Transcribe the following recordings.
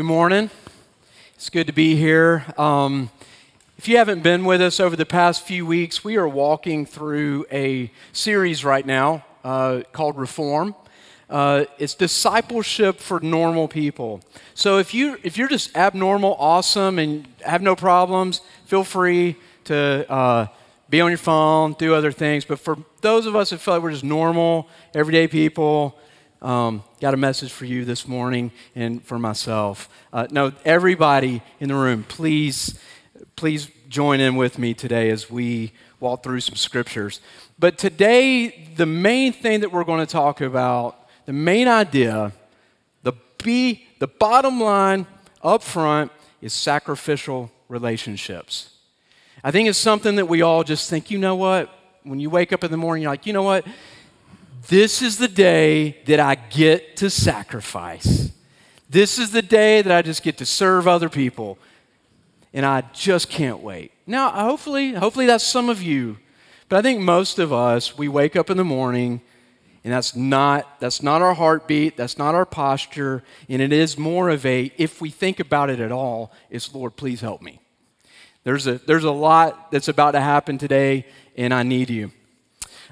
Good morning. It's good to be here. Um, if you haven't been with us over the past few weeks, we are walking through a series right now uh, called Reform. Uh, it's discipleship for normal people. So if you if you're just abnormal, awesome, and have no problems, feel free to uh, be on your phone, do other things. But for those of us that feel like we're just normal, everyday people, um, got a message for you this morning and for myself. Uh, no, everybody in the room, please, please join in with me today as we walk through some scriptures. But today, the main thing that we're going to talk about, the main idea, the B, the bottom line up front is sacrificial relationships. I think it's something that we all just think, you know what? When you wake up in the morning, you're like, you know what? This is the day that I get to sacrifice. This is the day that I just get to serve other people. And I just can't wait. Now, hopefully, hopefully that's some of you. But I think most of us, we wake up in the morning and that's not that's not our heartbeat, that's not our posture, and it is more of a if we think about it at all, it's Lord, please help me. There's a there's a lot that's about to happen today and I need you.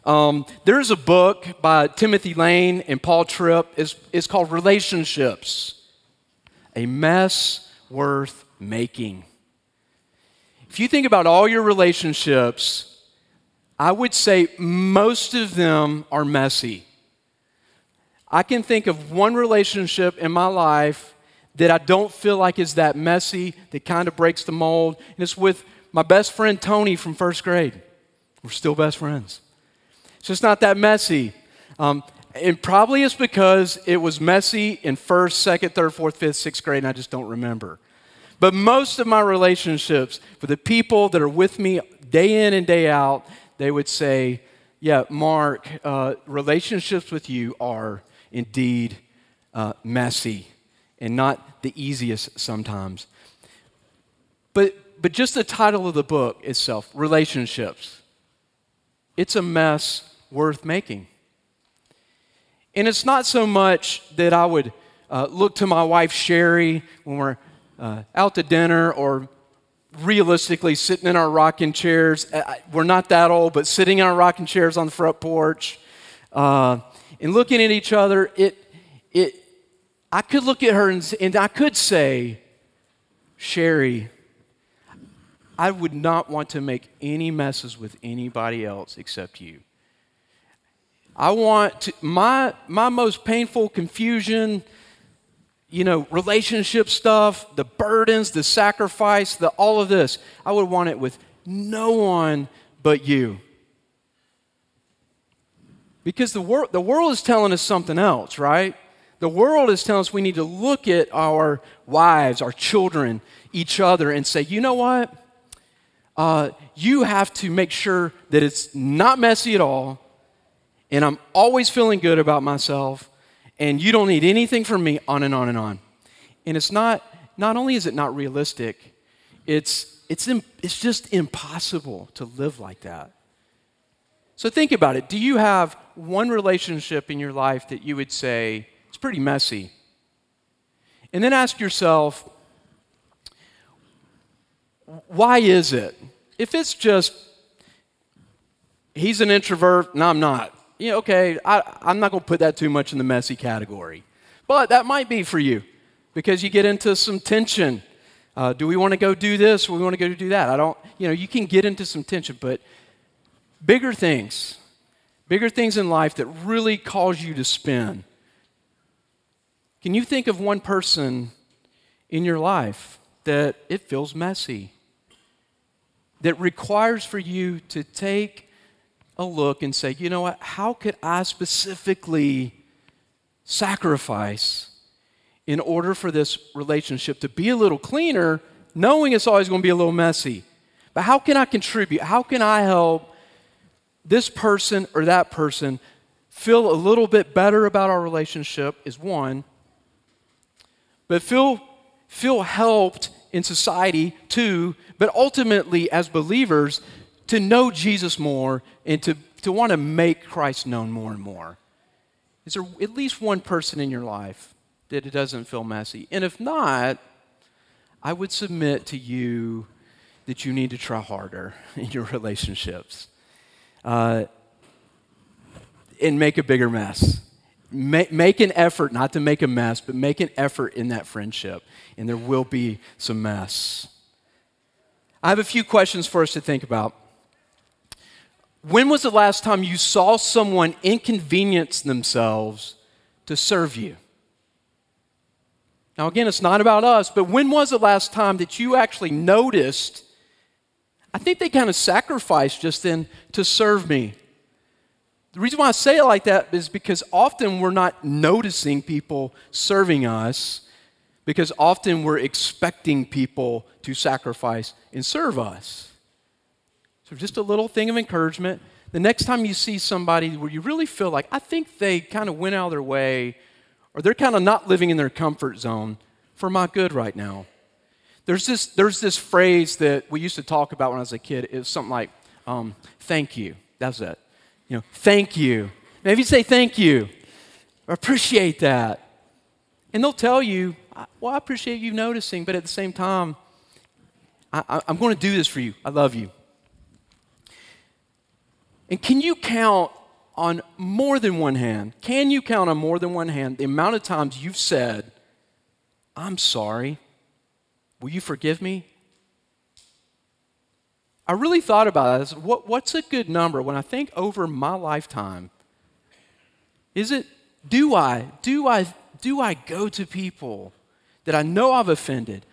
Um, there's a book by Timothy Lane and Paul Tripp. It's, it's called Relationships A Mess Worth Making. If you think about all your relationships, I would say most of them are messy. I can think of one relationship in my life that I don't feel like is that messy, that kind of breaks the mold, and it's with my best friend Tony from first grade. We're still best friends. It's just not that messy. Um, and probably it's because it was messy in first, second, third, fourth, fifth, sixth grade, and I just don't remember. But most of my relationships with the people that are with me day in and day out, they would say, Yeah, Mark, uh, relationships with you are indeed uh, messy and not the easiest sometimes. But, but just the title of the book itself, Relationships, it's a mess worth making. And it's not so much that I would uh, look to my wife Sherry when we're uh, out to dinner or realistically sitting in our rocking chairs. We're not that old, but sitting in our rocking chairs on the front porch uh, and looking at each other, it, it, I could look at her and, and I could say, Sherry, I would not want to make any messes with anybody else except you. I want to, my, my most painful confusion, you know, relationship stuff, the burdens, the sacrifice, the, all of this, I would want it with no one but you. Because the, wor- the world is telling us something else, right? The world is telling us we need to look at our wives, our children, each other, and say, you know what? Uh, you have to make sure that it's not messy at all and I'm always feeling good about myself, and you don't need anything from me, on and on and on. And it's not, not only is it not realistic, it's, it's, it's just impossible to live like that. So think about it. Do you have one relationship in your life that you would say it's pretty messy? And then ask yourself, why is it? If it's just, he's an introvert and I'm not, you know, okay, I, I'm not going to put that too much in the messy category. But that might be for you because you get into some tension. Uh, do we want to go do this or we want to go do that? I don't, you know, you can get into some tension, but bigger things, bigger things in life that really cause you to spin. Can you think of one person in your life that it feels messy, that requires for you to take a look and say, you know what, how could I specifically sacrifice in order for this relationship to be a little cleaner, knowing it's always going to be a little messy? But how can I contribute? How can I help this person or that person feel a little bit better about our relationship? Is one, but feel, feel helped in society, too, but ultimately as believers, to know Jesus more and to, to want to make Christ known more and more? Is there at least one person in your life that it doesn't feel messy? And if not, I would submit to you that you need to try harder in your relationships uh, and make a bigger mess. Make, make an effort not to make a mess, but make an effort in that friendship, and there will be some mess. I have a few questions for us to think about. When was the last time you saw someone inconvenience themselves to serve you? Now, again, it's not about us, but when was the last time that you actually noticed? I think they kind of sacrificed just then to serve me. The reason why I say it like that is because often we're not noticing people serving us because often we're expecting people to sacrifice and serve us. So, just a little thing of encouragement. The next time you see somebody where you really feel like, I think they kind of went out of their way, or they're kind of not living in their comfort zone for my good right now. There's this, there's this phrase that we used to talk about when I was a kid. It was something like, um, thank you. That's it. You know, thank you. Maybe say thank you. I appreciate that. And they'll tell you, well, I appreciate you noticing, but at the same time, I, am going to do this for you. I love you. And can you count on more than one hand? Can you count on more than one hand the amount of times you've said, I'm sorry. Will you forgive me? I really thought about this. What, what's a good number when I think over my lifetime? Is it, do I, do I, do I go to people that I know I've offended.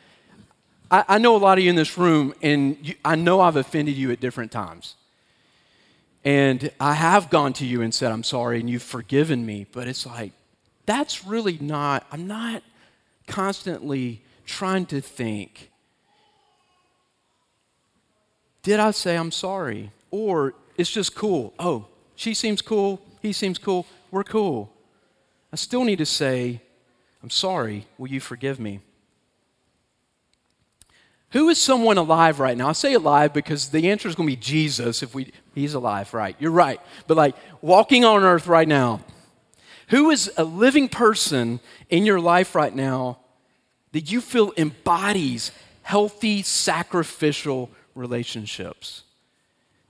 I, I know a lot of you in this room, and you, I know I've offended you at different times. And I have gone to you and said, I'm sorry, and you've forgiven me. But it's like, that's really not, I'm not constantly trying to think, did I say I'm sorry? Or it's just cool. Oh, she seems cool, he seems cool, we're cool. I still need to say, I'm sorry. Will you forgive me? Who is someone alive right now? I say alive because the answer is going to be Jesus if we he's alive, right? You're right. But like walking on earth right now. Who is a living person in your life right now that you feel embodies healthy sacrificial relationships?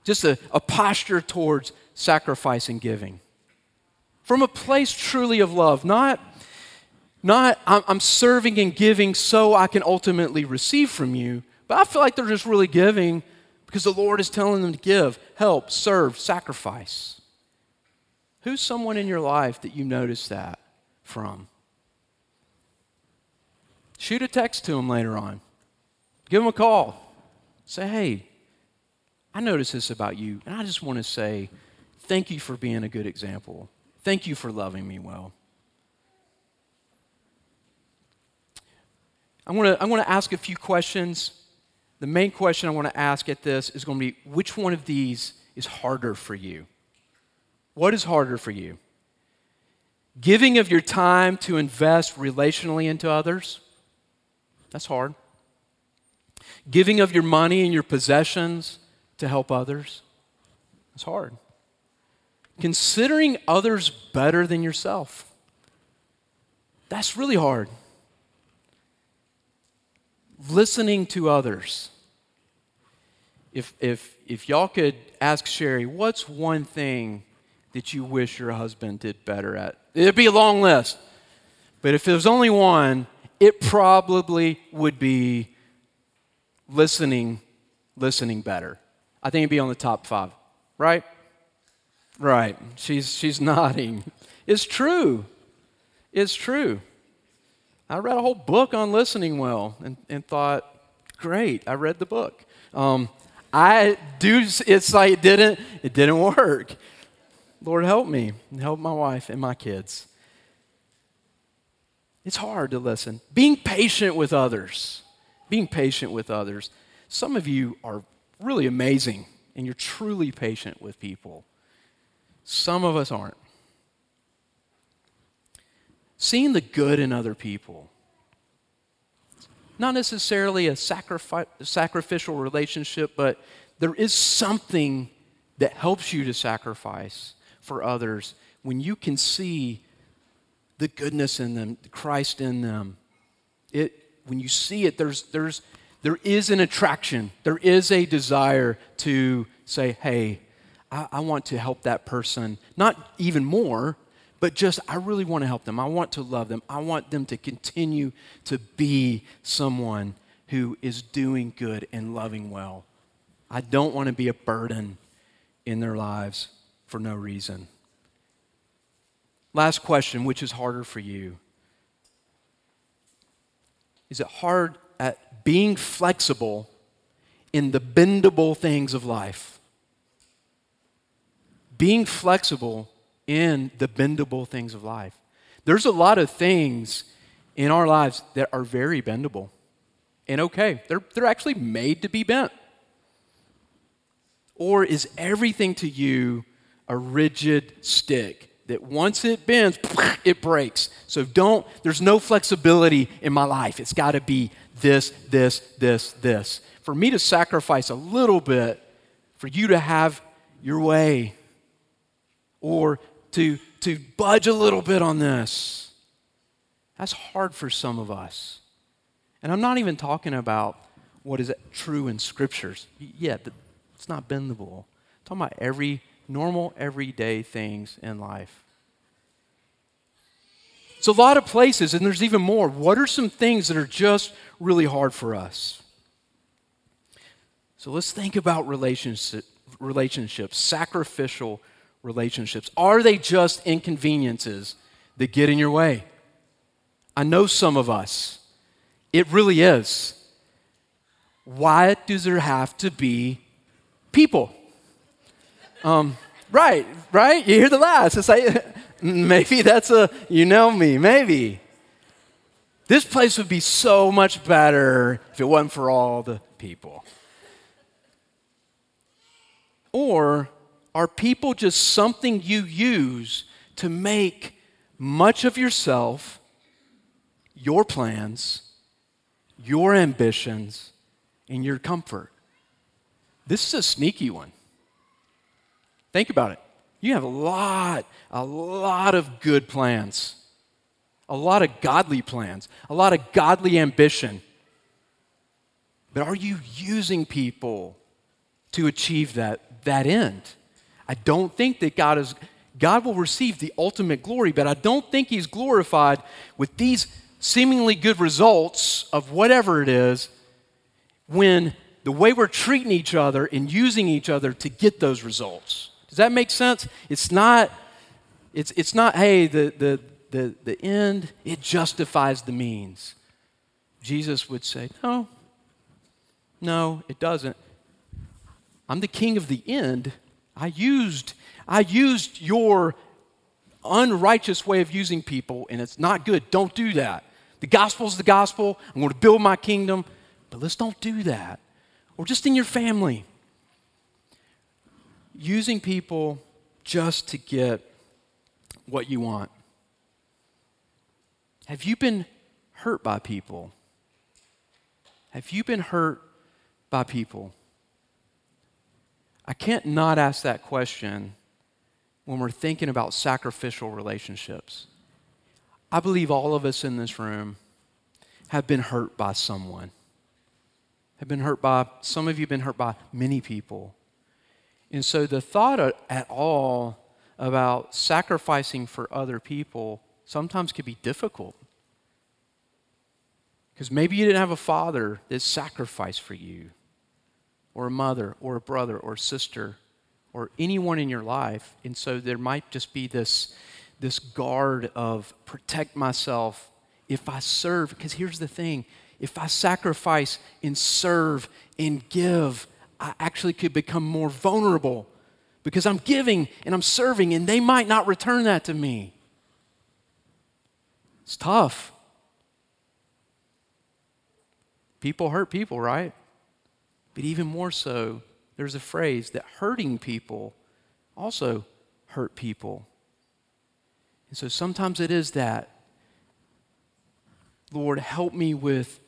Just a, a posture towards sacrifice and giving. From a place truly of love, not not, I'm serving and giving so I can ultimately receive from you, but I feel like they're just really giving because the Lord is telling them to give, help, serve, sacrifice. Who's someone in your life that you notice that from? Shoot a text to them later on. Give them a call. Say, hey, I noticed this about you, and I just want to say thank you for being a good example. Thank you for loving me well. I want to I want to ask a few questions. The main question I want to ask at this is going to be which one of these is harder for you? What is harder for you? Giving of your time to invest relationally into others? That's hard. Giving of your money and your possessions to help others. It's hard. Considering others better than yourself? That's really hard listening to others. If, if, if y'all could ask Sherry, what's one thing that you wish your husband did better at? It'd be a long list. But if there was only one, it probably would be listening, listening better. I think it'd be on the top five, right? Right. She's, she's nodding. It's true. It's true. I read a whole book on listening well and, and thought, great, I read the book. Um, I do, it's like it didn't, it didn't work. Lord, help me, and help my wife and my kids. It's hard to listen. Being patient with others, being patient with others. Some of you are really amazing and you're truly patient with people. Some of us aren't seeing the good in other people. Not necessarily a sacrifi- sacrificial relationship, but there is something that helps you to sacrifice for others when you can see the goodness in them, Christ in them. It, when you see it, there's, there's, there is an attraction, there is a desire to say, hey, I, I want to help that person, not even more, but just I really want to help them. I want to love them. I want them to continue to be someone who is doing good and loving well. I don't want to be a burden in their lives for no reason. Last question, which is harder for you? Is it hard at being flexible in the bendable things of life? Being flexible in the bendable things of life. There's a lot of things in our lives that are very bendable and okay. They're, they're actually made to be bent. Or is everything to you a rigid stick that once it bends, it breaks? So don't, there's no flexibility in my life. It's got to be this, this, this, this. For me to sacrifice a little bit, for you to have your way, or to, to budge a little bit on this, that's hard for some of us. And I'm not even talking about what is true in scriptures. Yeah, it's not bendable. I'm talking about every normal, everyday things in life. It's a lot of places, and there's even more. What are some things that are just really hard for us? So let's think about relationship, relationships, sacrificial relationships. Are they just inconveniences that get in your way? I know some of us. It really is. Why does there have to be people? Um, right, right? You hear the last. It's like, maybe that's a, you know me, maybe. This place would be so much better if it wasn't for all the people. Or are people just something you use to make much of yourself, your plans, your ambitions, and your comfort? This is a sneaky one. Think about it. You have a lot, a lot of good plans, a lot of godly plans, a lot of godly ambition. But are you using people to achieve that, that end? I don't think that God is God will receive the ultimate glory, but I don't think he's glorified with these seemingly good results of whatever it is when the way we're treating each other and using each other to get those results. Does that make sense? It's not it's it's not hey the the the, the end it justifies the means. Jesus would say, "No. No, it doesn't. I'm the king of the end, I used, I used your unrighteous way of using people, and it's not good. Don't do that. The gospel's the gospel. I'm going to build my kingdom, but let's don't do that. Or just in your family. Using people just to get what you want. Have you been hurt by people? Have you been hurt by people? I can't not ask that question when we're thinking about sacrificial relationships. I believe all of us in this room have been hurt by someone. Have been hurt by, some of you have been hurt by many people. And so the thought at all about sacrificing for other people sometimes can be difficult. Because maybe you didn't have a father that sacrificed for you or a mother or a brother or a sister or anyone in your life. And so there might just be this, this guard of protect myself if I serve. Because here's the thing if I sacrifice and serve and give, I actually could become more vulnerable because I'm giving and I'm serving and they might not return that to me. It's tough. People hurt people, right? But even more so, there's a phrase that hurting people also hurt people. And so sometimes it is that, Lord, help me with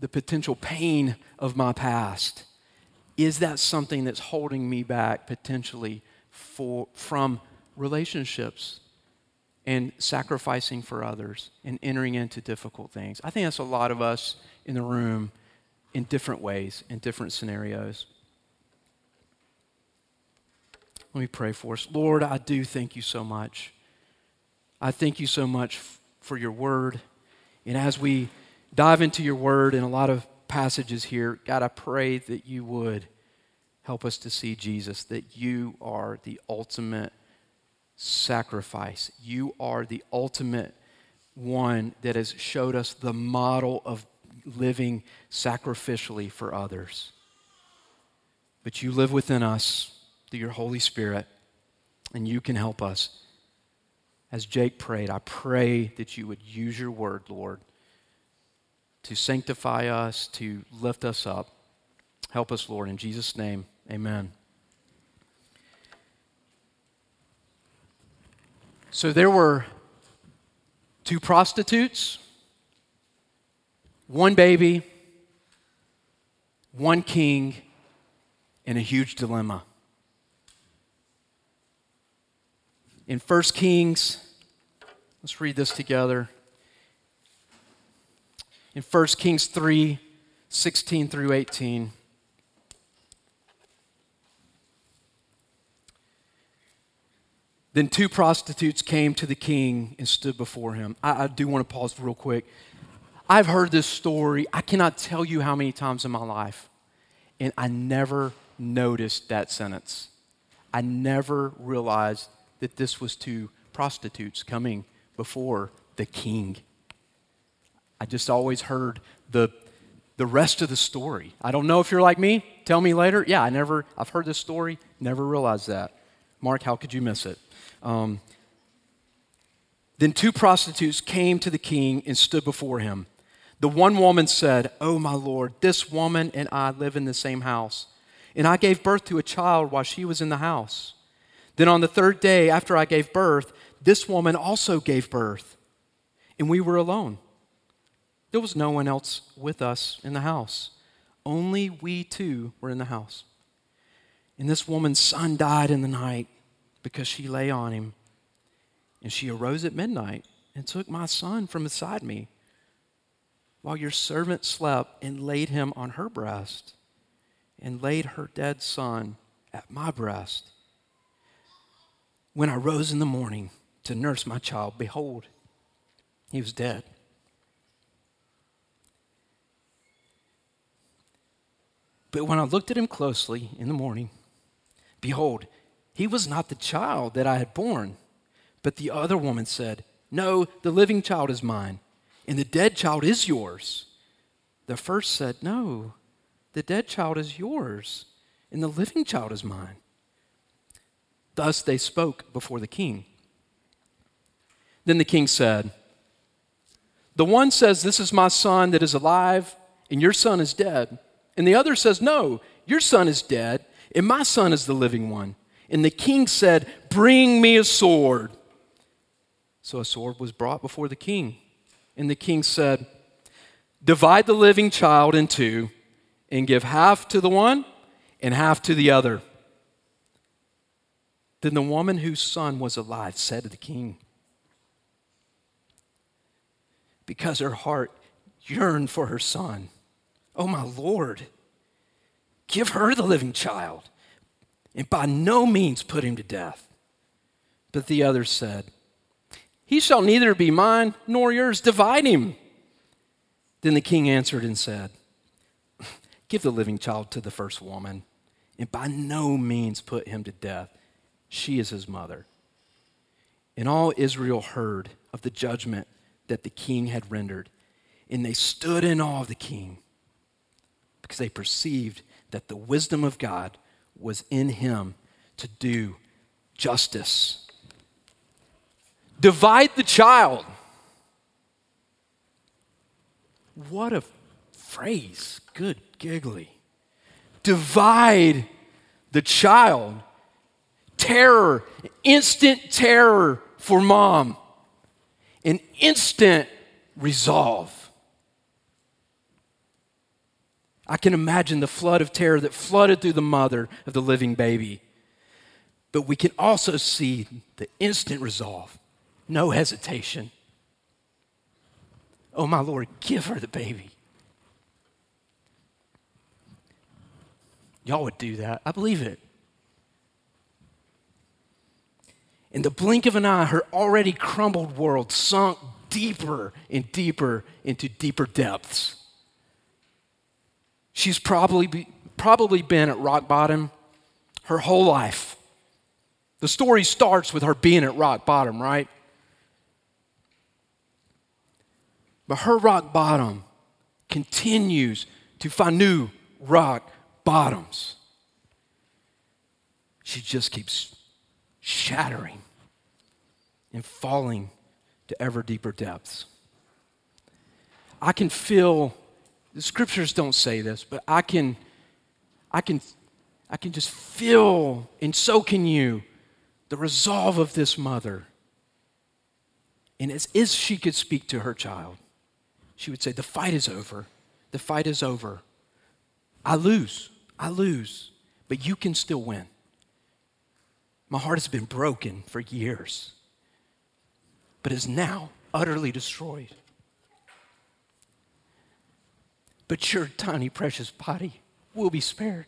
the potential pain of my past. Is that something that's holding me back potentially for, from relationships and sacrificing for others and entering into difficult things. I think that's a lot of us in the room in different ways, in different scenarios. Let me pray for us. Lord, I do thank you so much. I thank you so much for your word. And as we dive into your word in a lot of passages here, God, I pray that you would help us to see Jesus, that you are the ultimate sacrifice. You are the ultimate one that has showed us the model of living sacrificially for others. But you live within us through your Holy Spirit, and you can help us. As Jake prayed, I pray that you would use your word, Lord, to sanctify us, to lift us up. Help us, Lord, in Jesus' name. Amen. So there were two prostitutes, one baby, one king, and a huge dilemma. In 1 Kings, let's read this together. In 1 Kings 3 16 through 18. Then two prostitutes came to the king and stood before him. I, I, do want to pause real quick. I've heard this story, I cannot tell you how many times in my life, and I never noticed that sentence. I never realized that this was two prostitutes coming before the king. I just always heard the, the rest of the story. I don't know if you're like me. Tell me later. Yeah, I never, I've heard this story, never realized that. Mark, how could you miss it? Um, then two prostitutes came to the king and stood before him. The one woman said, Oh, my Lord, this woman and I live in the same house, and I gave birth to a child while she was in the house. Then on the third day after I gave birth, this woman also gave birth, and we were alone. There was no one else with us in the house. Only we two were in the house. And this woman's son died in the night because she lay on him. And she arose at midnight and took my son from beside me while your servant slept and laid him on her breast and laid her dead son at my breast. When I rose in the morning to nurse my child, behold, he was dead. But when I looked at him closely in the morning, behold, he was not the child that I had born. But the other woman said, No, the living child is mine, and the dead child is yours. The first said, No, the dead child is yours, and the living child is mine. Thus they spoke before the king. Then the king said, The one says, This is my son that is alive, and your son is dead. And the other says, No, your son is dead, and my son is the living one. And the king said, Bring me a sword. So a sword was brought before the king. And the king said, Divide the living child in two, and give half to the one and half to the other. Then the woman whose son was alive said to the king, Because her heart yearned for her son, Oh, my Lord, give her the living child and by no means put him to death. But the other said, He shall neither be mine nor yours, divide him. Then the king answered and said, Give the living child to the first woman, and by no means put him to death. She is his mother. And all Israel heard of the judgment that the king had rendered, and they stood in awe of the king because they perceived that the wisdom of God was in him to do justice. Divide the child. What a phrase. Good giggly. Divide the child. Terror, instant terror for mom, an instant resolve. I can imagine the flood of terror that flooded through the mother of the living baby. But we can also see the instant resolve no hesitation. Oh, my Lord, give her the baby. Y'all would do that. I believe it. In the blink of an eye, her already crumbled world sunk deeper and deeper into deeper depths. She's probably, be, probably been at rock bottom her whole life. The story starts with her being at rock bottom, right? But her rock bottom continues to find new rock bottoms. She just keeps shattering and falling to ever deeper depths. I can feel the scriptures don't say this, but I can I can I can just feel and so can you the resolve of this mother. And as if she could speak to her child, she would say, The fight is over. The fight is over. I lose. I lose. But you can still win. My heart has been broken for years, but is now utterly destroyed. But your tiny, precious body will be spared.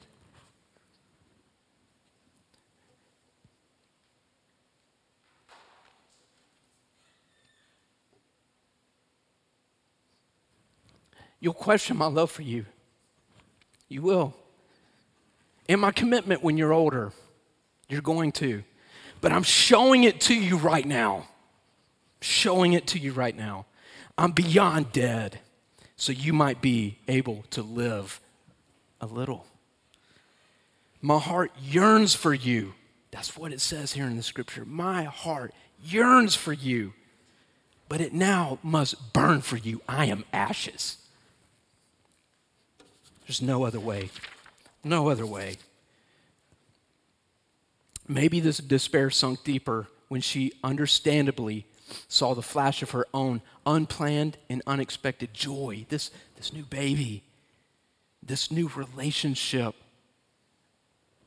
You'll question my love for you. You will. And my commitment when you're older. You're going to. But I'm showing it to you right now. Showing it to you right now. I'm beyond dead, so you might be able to live a little. My heart yearns for you. That's what it says here in the scripture. My heart yearns for you, but it now must burn for you. I am ashes. There's no other way. No other way. Maybe this despair sunk deeper when she understandably saw the flash of her own unplanned and unexpected joy. This, this new baby, this new relationship.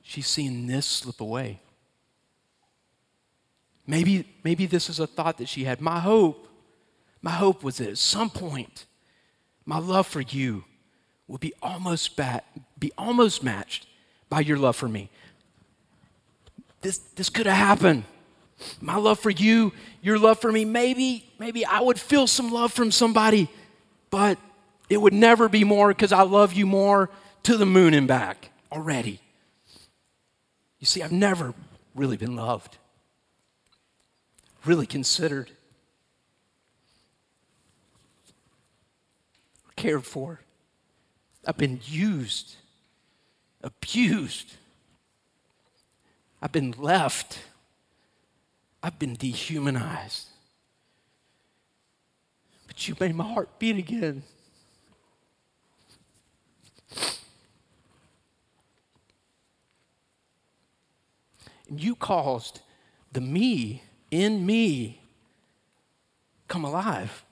She's seeing this slip away. Maybe, maybe this is a thought that she had. My hope, my hope was that at some point, my love for you will be almost, bat, be almost matched by your love for me. This, this could have happened. My love for you, your love for me, maybe, maybe I would feel some love from somebody, but it would never be more because I love you more to the moon and back already. You see, I've never really been loved, really considered, cared for. I've been used, abused. I've been left. I've been dehumanized. But you made my heart beat again. And you caused the me in me come alive.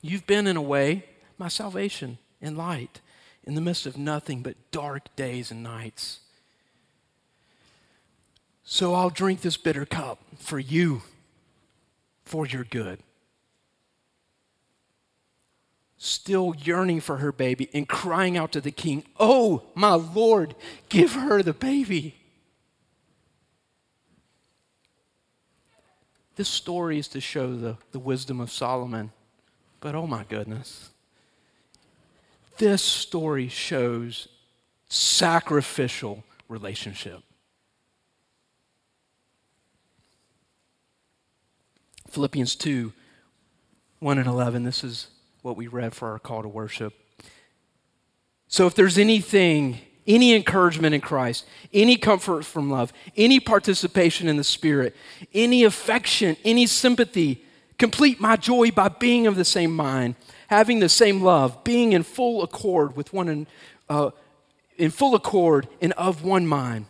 You've been, in a way, my salvation and light in the midst of nothing but dark days and nights. So I'll drink this bitter cup for you, for your good. Still yearning for her baby and crying out to the king, Oh, my Lord, give her the baby. This story is to show the, the wisdom of Solomon, but oh my goodness. This story shows sacrificial relationship. Philippians 2 1 and 11. This is what we read for our call to worship. So, if there's anything, any encouragement in Christ, any comfort from love, any participation in the Spirit, any affection, any sympathy, complete my joy by being of the same mind having the same love, being in full accord with one in, uh, in full accord and of one mind.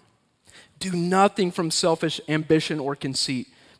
Do nothing from selfish ambition or conceit,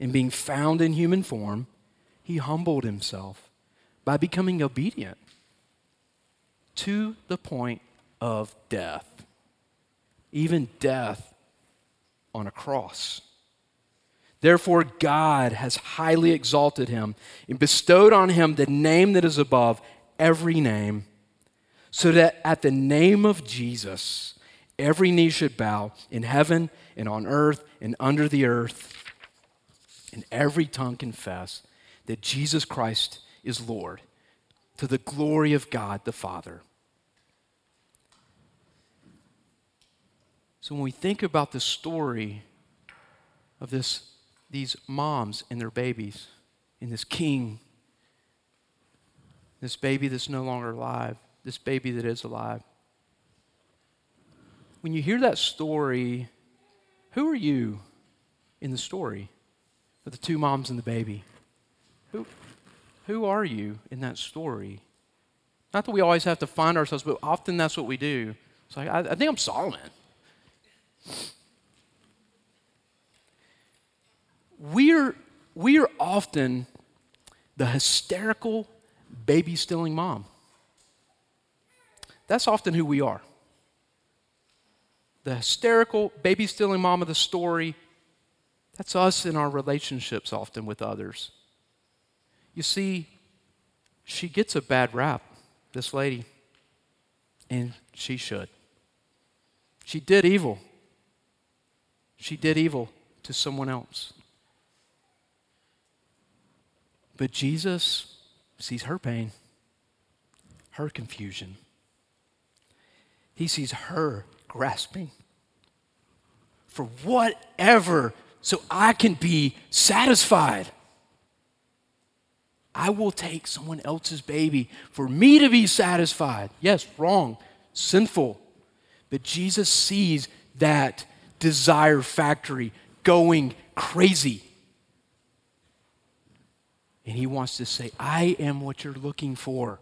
And being found in human form, he humbled himself by becoming obedient to the point of death, even death on a cross. Therefore, God has highly exalted him and bestowed on him the name that is above every name, so that at the name of Jesus, every knee should bow in heaven and on earth and under the earth, and every tongue confess that Jesus Christ is Lord, to the glory of God the Father. So when we think about the story of this these moms and their babies, and this king, this baby that's no longer alive, this baby that is alive. When you hear that story, who are you in the story of the two moms and the baby? Who, who are you in that story? Not that we always have to find ourselves, but often that's what we do. It's like, I, I think I'm Solomon. we're, we're often the hysterical baby stealing mom. That's often who we are. The hysterical baby stealing mom of the story, that's us in our relationships often with others. You see, she gets a bad rap, this lady, and she should. She did evil. She did evil to someone else. But Jesus sees her pain, her confusion. He sees her grasping for whatever so I can be satisfied. I will take someone else's baby for me to be satisfied. Yes, wrong, sinful. But Jesus sees that desire factory going crazy. And he wants to say, I am what you're looking for.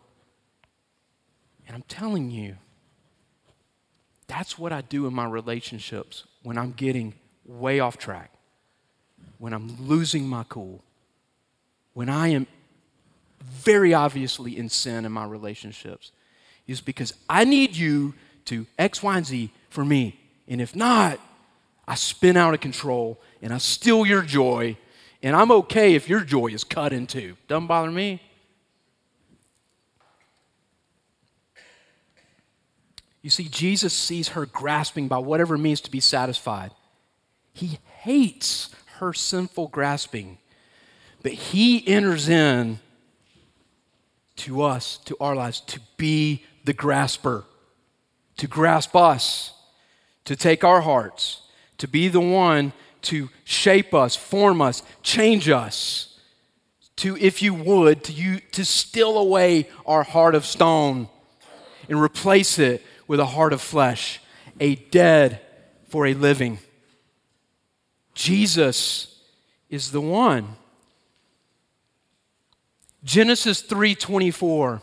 And I'm telling you, that's what I do in my relationships when I'm getting way off track, when I'm losing my cool, when I am very obviously in sin in my relationships, is because I need you to X, Y, and Z for me. And if not, I spin out of control and I steal your joy and I'm okay if your joy is cut in two. Doesn't bother me. You see, Jesus sees her grasping by whatever means to be satisfied. He hates her sinful grasping, but he enters in to us, to our lives, to be the grasper, to grasp us, to take our hearts, to be the one to shape us, form us, change us, to, if you would, to, you, to steal away our heart of stone and replace it with a heart of flesh, a dead for a living. Jesus is the one. Genesis 3:24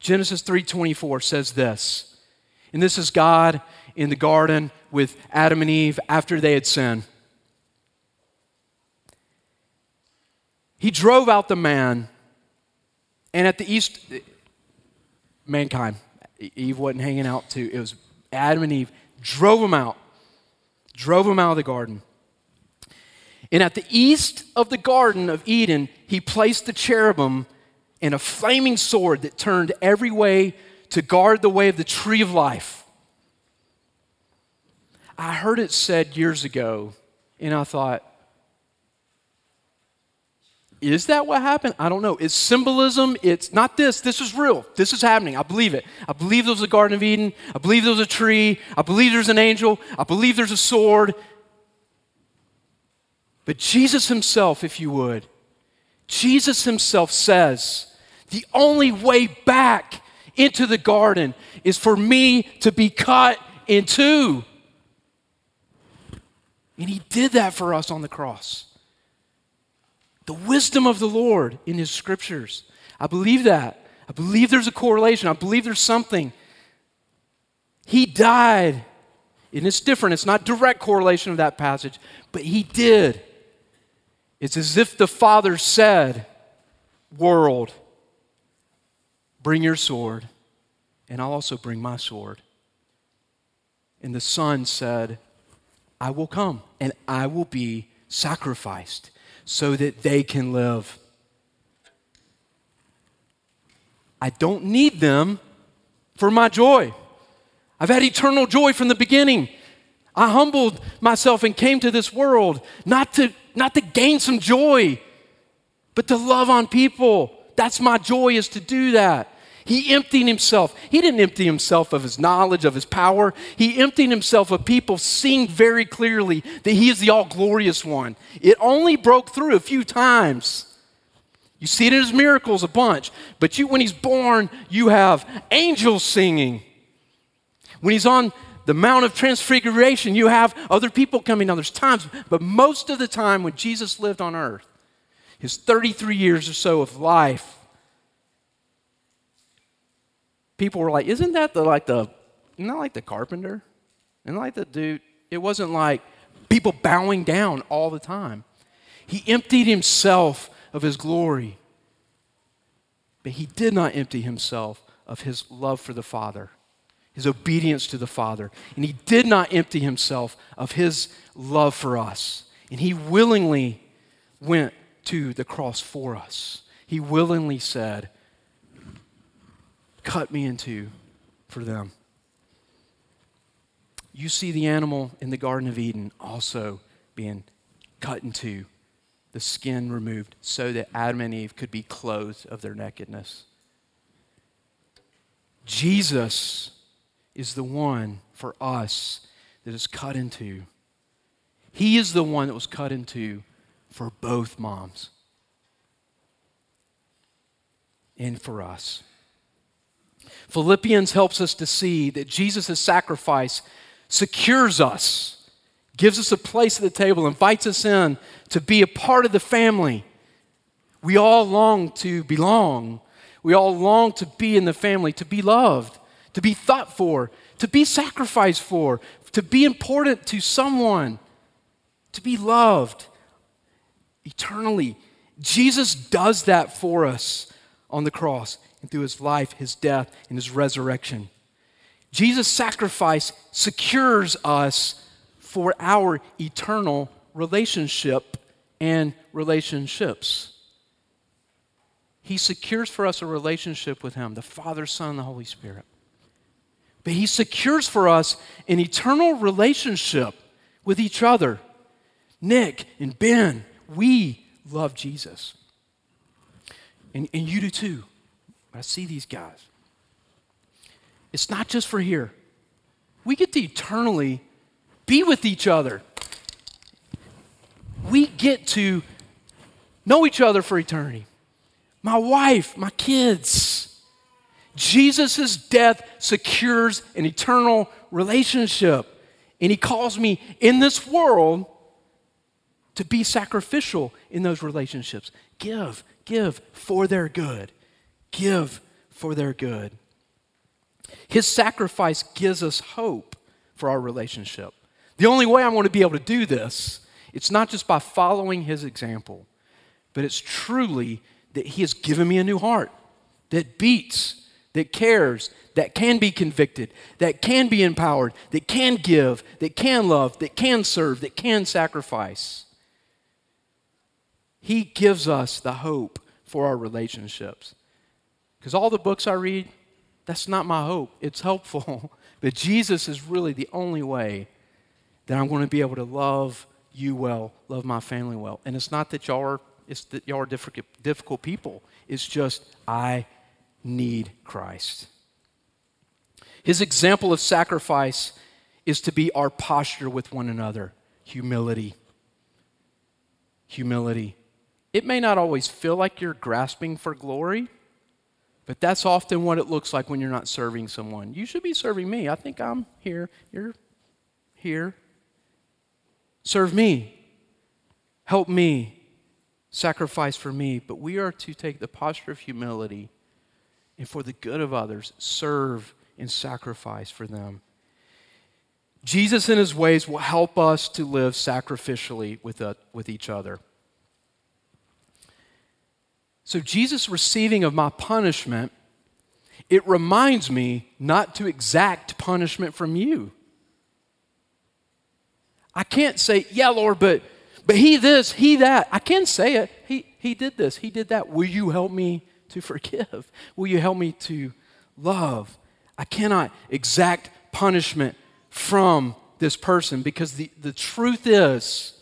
Genesis 3:24 says this. And this is God in the garden with Adam and Eve after they had sinned. He drove out the man, and at the east, mankind, Eve wasn't hanging out too. It was Adam and Eve drove him out, drove him out of the garden. And at the east of the Garden of Eden, he placed the cherubim and a flaming sword that turned every way to guard the way of the tree of life. I heard it said years ago, and I thought, is that what happened? I don't know. It's symbolism. It's not this. This is real. This is happening. I believe it. I believe there was a Garden of Eden. I believe there was a tree. I believe there's an angel. I believe there's a sword. But Jesus himself, if you would, Jesus himself says the only way back into the garden is for me to be cut in two. And he did that for us on the cross. The wisdom of the Lord in His scriptures. I believe that. I believe there's a correlation. I believe there's something. He died, and it's different. It's not direct correlation of that passage, but He did. It's as if the Father said, World, bring your sword, and I'll also bring my sword. And the Son said, I will come and I will be sacrificed so that they can live. I don't need them for my joy. I've had eternal joy from the beginning. I humbled myself and came to this world not to, not to gain some joy, but to love on people. That's my joy, is to do that. He emptied himself. He didn't empty himself of his knowledge, of his power. He emptied himself of people seeing very clearly that he is the all glorious one. It only broke through a few times. You see it in his miracles a bunch. But you, when he's born, you have angels singing. When he's on the Mount of Transfiguration, you have other people coming. Now, there's times, but most of the time when Jesus lived on earth, his 33 years or so of life, people were like, "Isn't that the like the, not like the carpenter, and like the dude?" It wasn't like people bowing down all the time. He emptied himself of his glory, but he did not empty himself of his love for the Father, his obedience to the Father, and he did not empty himself of his love for us. And he willingly went to the cross for us. He willingly said, cut me into for them. You see the animal in the Garden of Eden also being cut in two, the skin removed, so that Adam and Eve could be clothed of their nakedness. Jesus is the one for us that is cut into. He is the one that was cut into for both moms and for us. Philippians helps us to see that Jesus' sacrifice secures us, gives us a place at the table, invites us in to be a part of the family. We all long to belong. We all long to be in the family, to be loved, to be thought for, to be sacrificed for, to be important to someone, to be loved eternally. Jesus does that for us on the cross and through his life, his death, and his resurrection. Jesus' sacrifice secures us for our eternal relationship and relationships. He secures for us a relationship with Him, the Father, Son, and the Holy Spirit. But He secures for us an eternal relationship with each other. Nick and Ben, we love Jesus. And, and you do too. I see these guys. It's not just for here. We get to eternally be with each other. We get to know each other for eternity. My wife, my kids. Jesus' death secures an eternal relationship. And he calls me in this world to be sacrificial in those relationships. Give, give for their good give for their good. His sacrifice gives us hope for our relationship. The only way I'm going to be able to do this, it's not just by following his example, but it's truly that he has given me a new heart that beats, that cares, that can be convicted, that can be empowered, that can give, that can love, that can serve, that can sacrifice. He gives us the hope for our relationships. Because all the books I read, that's not my hope. It's helpful. But Jesus is really the only way that I'm going to be able to love you well, love my family well. And it's not that y'all are, it's that y'all are difficult, difficult people. It's just, I need Christ. His example of sacrifice is to be our posture with one another humility. Humility. It may not always feel like you're grasping for glory, but that's often what it looks like when you're not serving someone. You should be serving me. I think I'm here. You're here. Serve me. Help me. sacrifice for me, but we are to take the posture of humility and for the good of others, serve and sacrifice for them. Jesus, and his ways, will help us to live sacrificially with, uh, with each other. So, Jesus receiving of my punishment, it reminds me not to exact punishment from you. I can't say, yeah, Lord, but but he this, he that. I can say it. He he did this, he did that. Will you help me to forgive? Will you help me to love? I cannot exact punishment from this person because the, the truth is,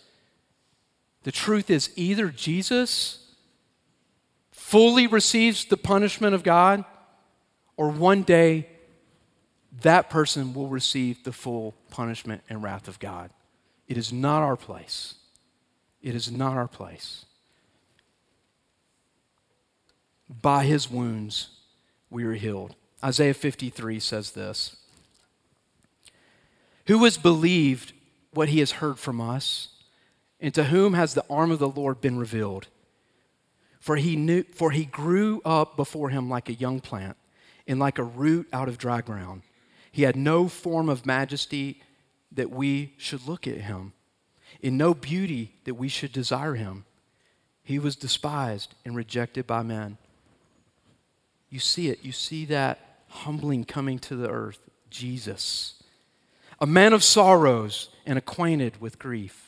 the truth is either Jesus fully receives the punishment of God, or one day that person will receive the full punishment and wrath of God. It is not our place. It is not our place. By his wounds we are healed. Isaiah 53 says this Who has believed what he has heard from us? And to whom has the arm of the Lord been revealed? For he, knew, for he grew up before him like a young plant and like a root out of dry ground. He had no form of majesty that we should look at him, in no beauty that we should desire him. He was despised and rejected by men. You see it. You see that humbling coming to the earth. Jesus, a man of sorrows and acquainted with grief.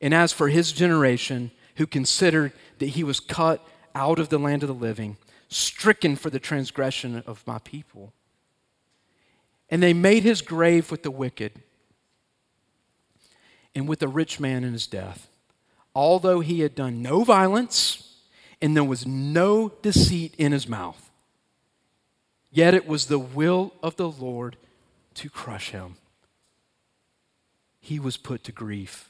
And as for his generation, who considered that he was cut out of the land of the living, stricken for the transgression of my people. And they made his grave with the wicked and with the rich man in his death although he had done no violence and there was no deceit in his mouth. Yet it was the will of the Lord to crush him. He was put to grief.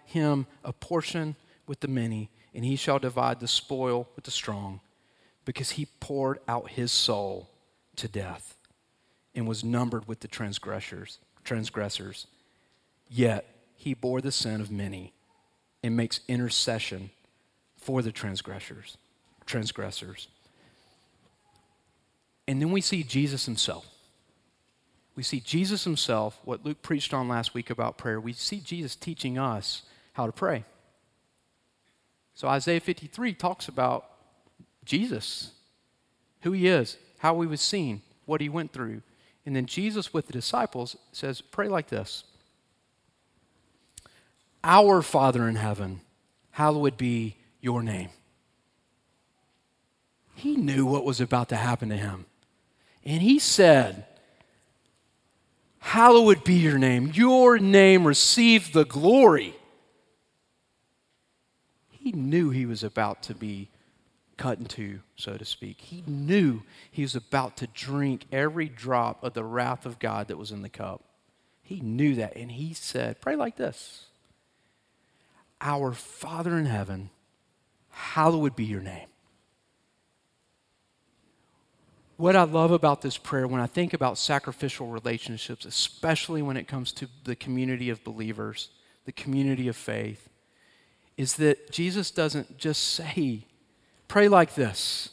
him a portion with the many, and he shall divide the spoil with the strong, because he poured out his soul to death and was numbered with the transgressors. Transgressors. Yet he bore the sin of many and makes intercession for the transgressors transgressors and then we see jesus himself we see jesus himself what luke preached on last week about prayer we see jesus teaching us how to pray so isaiah 53 talks about jesus who he is how he was seen what he went through and then jesus with the disciples says pray like this our Father in heaven, hallowed be your name. He knew what was about to happen to him. And he said, Hallowed be your name. Your name receive the glory. He knew he was about to be cut in two, so to speak. He knew he was about to drink every drop of the wrath of God that was in the cup. He knew that. And he said, Pray like this Our Father in heaven, hallowed be your name. What I love about this prayer, when I think about sacrificial relationships, especially when it comes to the community of believers, the community of faith, is that Jesus doesn't just say, pray like this,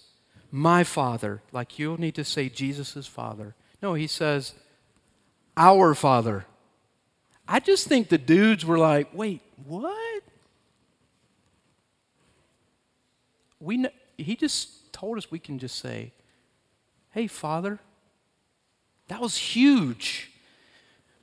my Father, like you'll need to say Jesus' Father. No, he says, our Father. I just think the dudes were like, wait, what? We he just told us we can just say, hey, Father. That was huge.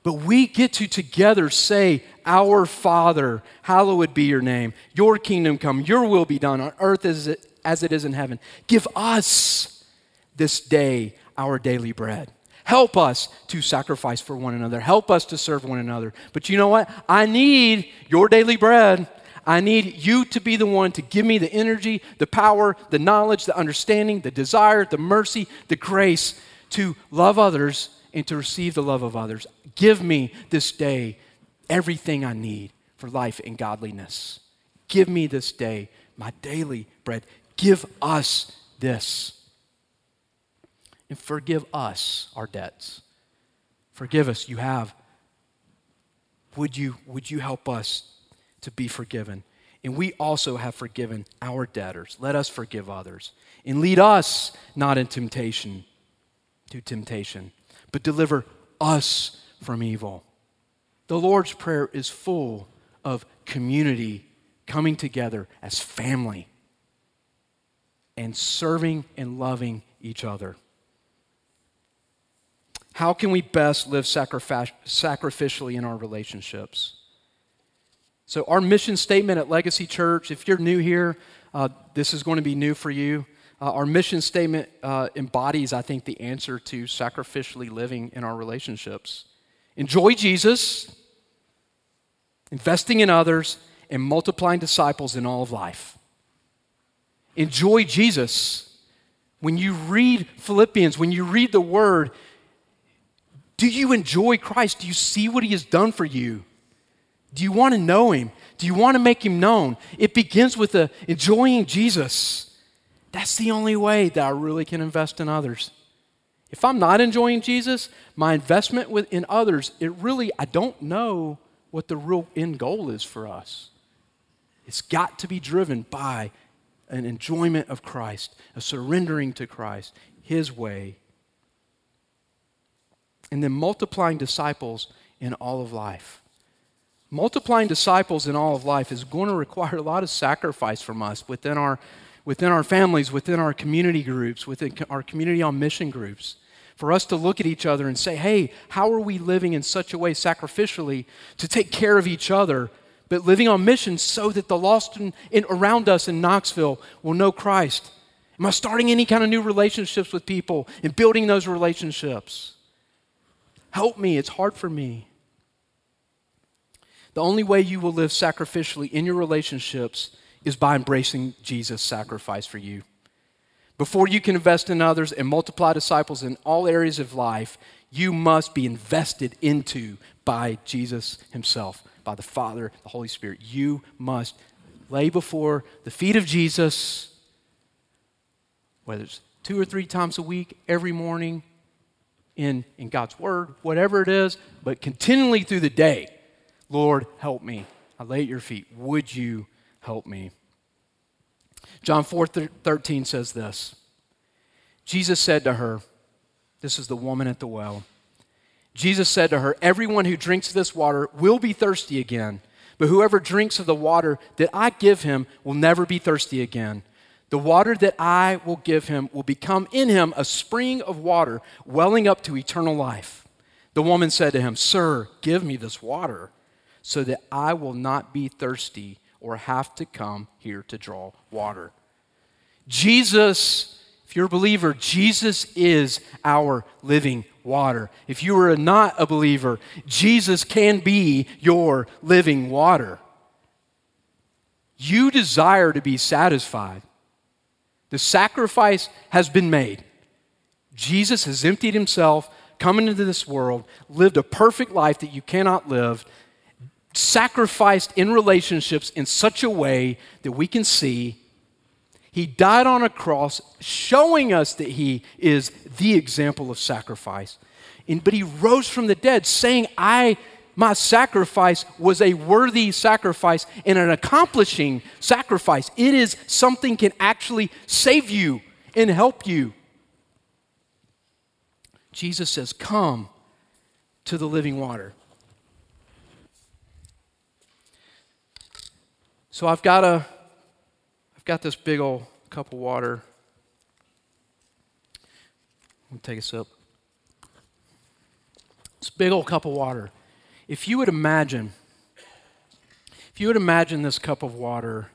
But we get to together say, Our Father, hallowed be your name. Your kingdom come, your will be done on earth as it, as it is in heaven. Give us this day our daily bread. Help us to sacrifice for one another. Help us to serve one another. But you know what? I need your daily bread. I need you to be the one to give me the energy, the power, the knowledge, the understanding, the desire, the mercy, the grace to love others and to receive the love of others. Give me this day everything I need for life and godliness. Give me this day my daily bread. Give us this. And forgive us our debts. Forgive us, you have. Would you, would you help us to be forgiven. And we also have forgiven our debtors. Let us forgive others. And lead us not in temptation, to temptation, but deliver us from evil. The Lord's Prayer is full of community coming together as family and serving and loving each other. How can we best live sacrificially in our relationships? So, our mission statement at Legacy Church, if you're new here, uh, this is going to be new for you. Uh, our mission statement uh, embodies, I think, the answer to sacrificially living in our relationships. Enjoy Jesus, investing in others, and multiplying disciples in all of life. Enjoy Jesus. When you read Philippians, when you read the Word, do you enjoy Christ? Do you see what He has done for you? Do you want to know him? Do you want to make him known? It begins with a, enjoying Jesus. That's the only way that I really can invest in others. If I'm not enjoying Jesus, my investment with, in others, it really, I don't know what the real end goal is for us. It's got to be driven by an enjoyment of Christ, a surrendering to Christ, His way, and then multiplying disciples in all of life. Multiplying disciples in all of life is going to require a lot of sacrifice from us within our, within our families, within our community groups, within our community on mission groups. For us to look at each other and say, hey, how are we living in such a way sacrificially to take care of each other, but living on mission so that the lost in, in, around us in Knoxville will know Christ? Am I starting any kind of new relationships with people and building those relationships? Help me, it's hard for me. The only way you will live sacrificially in your relationships is by embracing Jesus' sacrifice for you. Before you can invest in others and multiply disciples in all areas of life, you must be invested into by Jesus Himself, by the Father, the Holy Spirit. You must lay before the feet of Jesus, whether it's two or three times a week, every morning, in, in God's Word, whatever it is, but continually through the day. Lord, help me. I lay at your feet. Would you help me? John 4 13 says this Jesus said to her, This is the woman at the well. Jesus said to her, Everyone who drinks this water will be thirsty again, but whoever drinks of the water that I give him will never be thirsty again. The water that I will give him will become in him a spring of water welling up to eternal life. The woman said to him, Sir, give me this water so that I will not be thirsty or have to come here to draw water. Jesus, if you're a believer, Jesus is our living water. If you are not a believer, Jesus can be your living water. You desire to be satisfied. The sacrifice has been made. Jesus has emptied himself, come into this world, lived a perfect life that you cannot live, sacrificed in relationships in such a way that we can see he died on a cross, showing us that he is the example of sacrifice. And, but he rose from the dead, saying, I, my sacrifice was a worthy sacrifice and an accomplishing sacrifice. It is something can actually save you and help you. Jesus says, Come to the living water. So I've got a got this big old cup of water. Let me take a sip. This big old cup of water. If you would imagine, if you would imagine this cup of water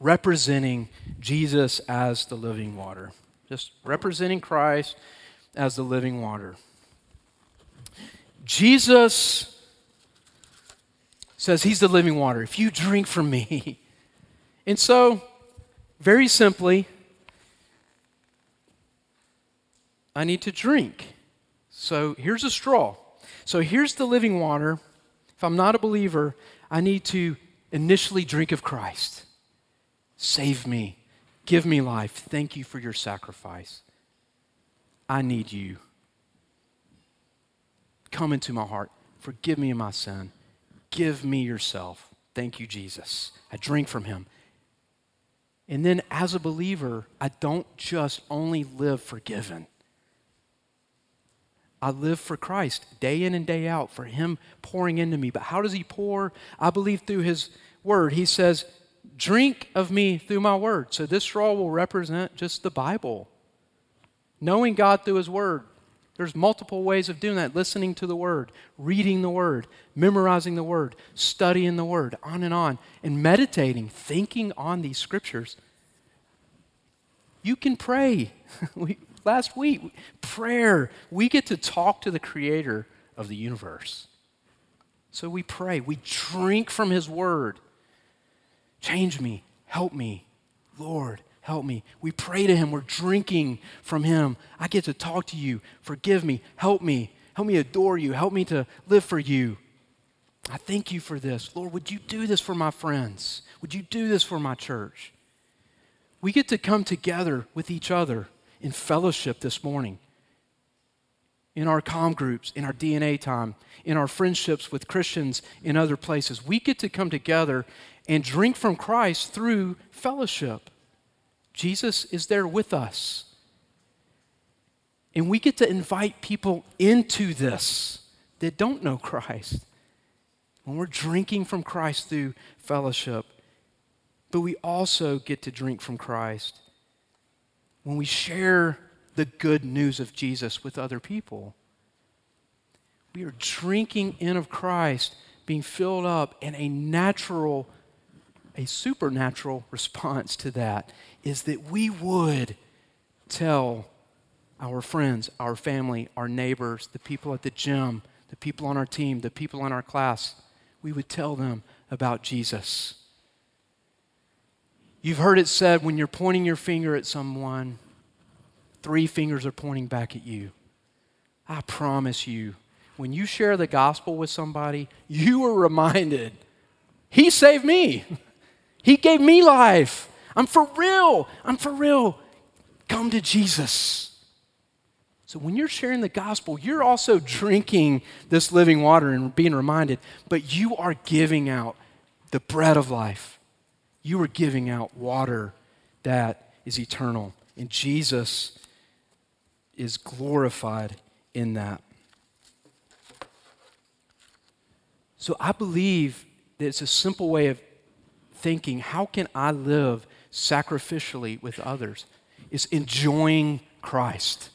representing Jesus as the living water, just representing Christ as the living water. Jesus says he's the living water. If you drink from me. And so very simply, I need to drink. So here's a straw. So here's the living water. If I'm not a believer, I need to initially drink of Christ. Save me. Give me life. Thank you for your sacrifice. I need you. Come into my heart. Forgive me of my sin. Give me yourself. Thank you, Jesus. I drink from him. And then as a believer, I don't just only live forgiven. I live for Christ day in and day out, for Him pouring into me. But how does He pour? I believe through His Word. He says, Drink of me through my Word. So this straw will represent just the Bible. Knowing God through His Word. There's multiple ways of doing that listening to the Word, reading the Word, memorizing the Word, studying the Word, on and on, and meditating, thinking on these scriptures. You can pray. we, last week, prayer. We get to talk to the Creator of the universe. So we pray, we drink from His Word. Change me, help me, Lord help me. We pray to Him. We're drinking from Him. I get to talk to you. Forgive me. Help me. Help me adore you. Help me to live for you. I thank you for this. Lord, would you do this for my friends? Would you do this for my church? We get to come together with each other in fellowship this morning, in our com groups, in our DNA time, in our friendships with Christians in other places. We get to come together and drink from Christ through fellowship. Jesus is there with us. And we get to invite people into this that don't know Christ. When we're drinking from Christ through fellowship, but we also get to drink from Christ when we share the good news of Jesus with other people. We are drinking in of Christ, being filled up, and a natural, a supernatural response to that is that we would tell our friends, our family, our neighbors, the people at the gym, the people on our team, the people in our class, we would tell them about Jesus. You've heard it said when you're pointing your finger at someone, three fingers are pointing back at you. I promise you, when you share the gospel with somebody, you are reminded, He saved me. He gave me life. I'm for real. I'm for real. Come to Jesus. So when you're sharing the gospel, you're also drinking this living water and being reminded, but you are giving out the bread of life. You are giving out water that is eternal. And Jesus is glorified in that. So I believe that it's a simple way of thinking how can I live sacrificially with others is enjoying Christ.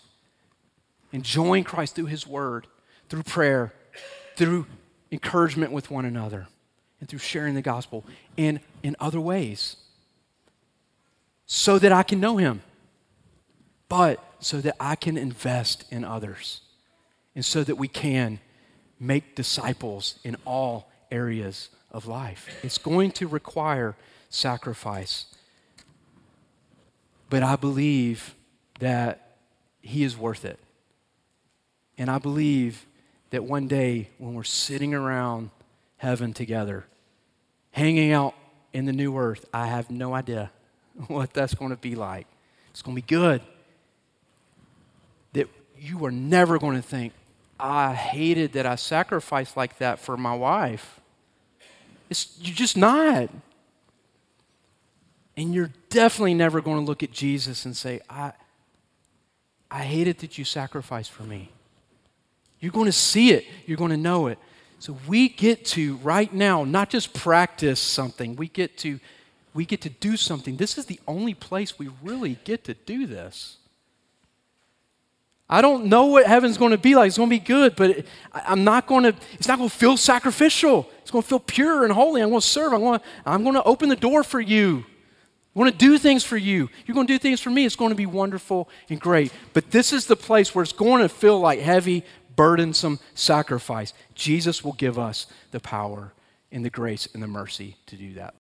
Enjoying Christ through His Word, through prayer, through encouragement with one another, and through sharing the gospel, and in other ways. So that I can know Him, but so that I can invest in others, and so that we can make disciples in all areas of life. It's going to require sacrifice. But I believe that He is worth it. And I believe that one day when we're sitting around heaven together, hanging out in the new earth. I have no idea what that's going to be like. It's going to be good. That you are never going to think, I hated that I sacrificed like that for my wife. It's, you're just not. And you're definitely never going to look at Jesus and say, I, I hate it that you sacrificed for me. You're going to see it, you're going to know it. So we get to right now not just practice something, we get to we get to do something. This is the only place we really get to do this. I don't know what heaven's going to be like. It's going to be good, but I'm not going to, it's not going to feel sacrificial. It's going to feel pure and holy. I'm going to serve. I'm going to, I'm going to open the door for you. I want to do things for you. You're going to do things for me. It's going to be wonderful and great. But this is the place where it's going to feel like heavy, burdensome sacrifice. Jesus will give us the power and the grace and the mercy to do that.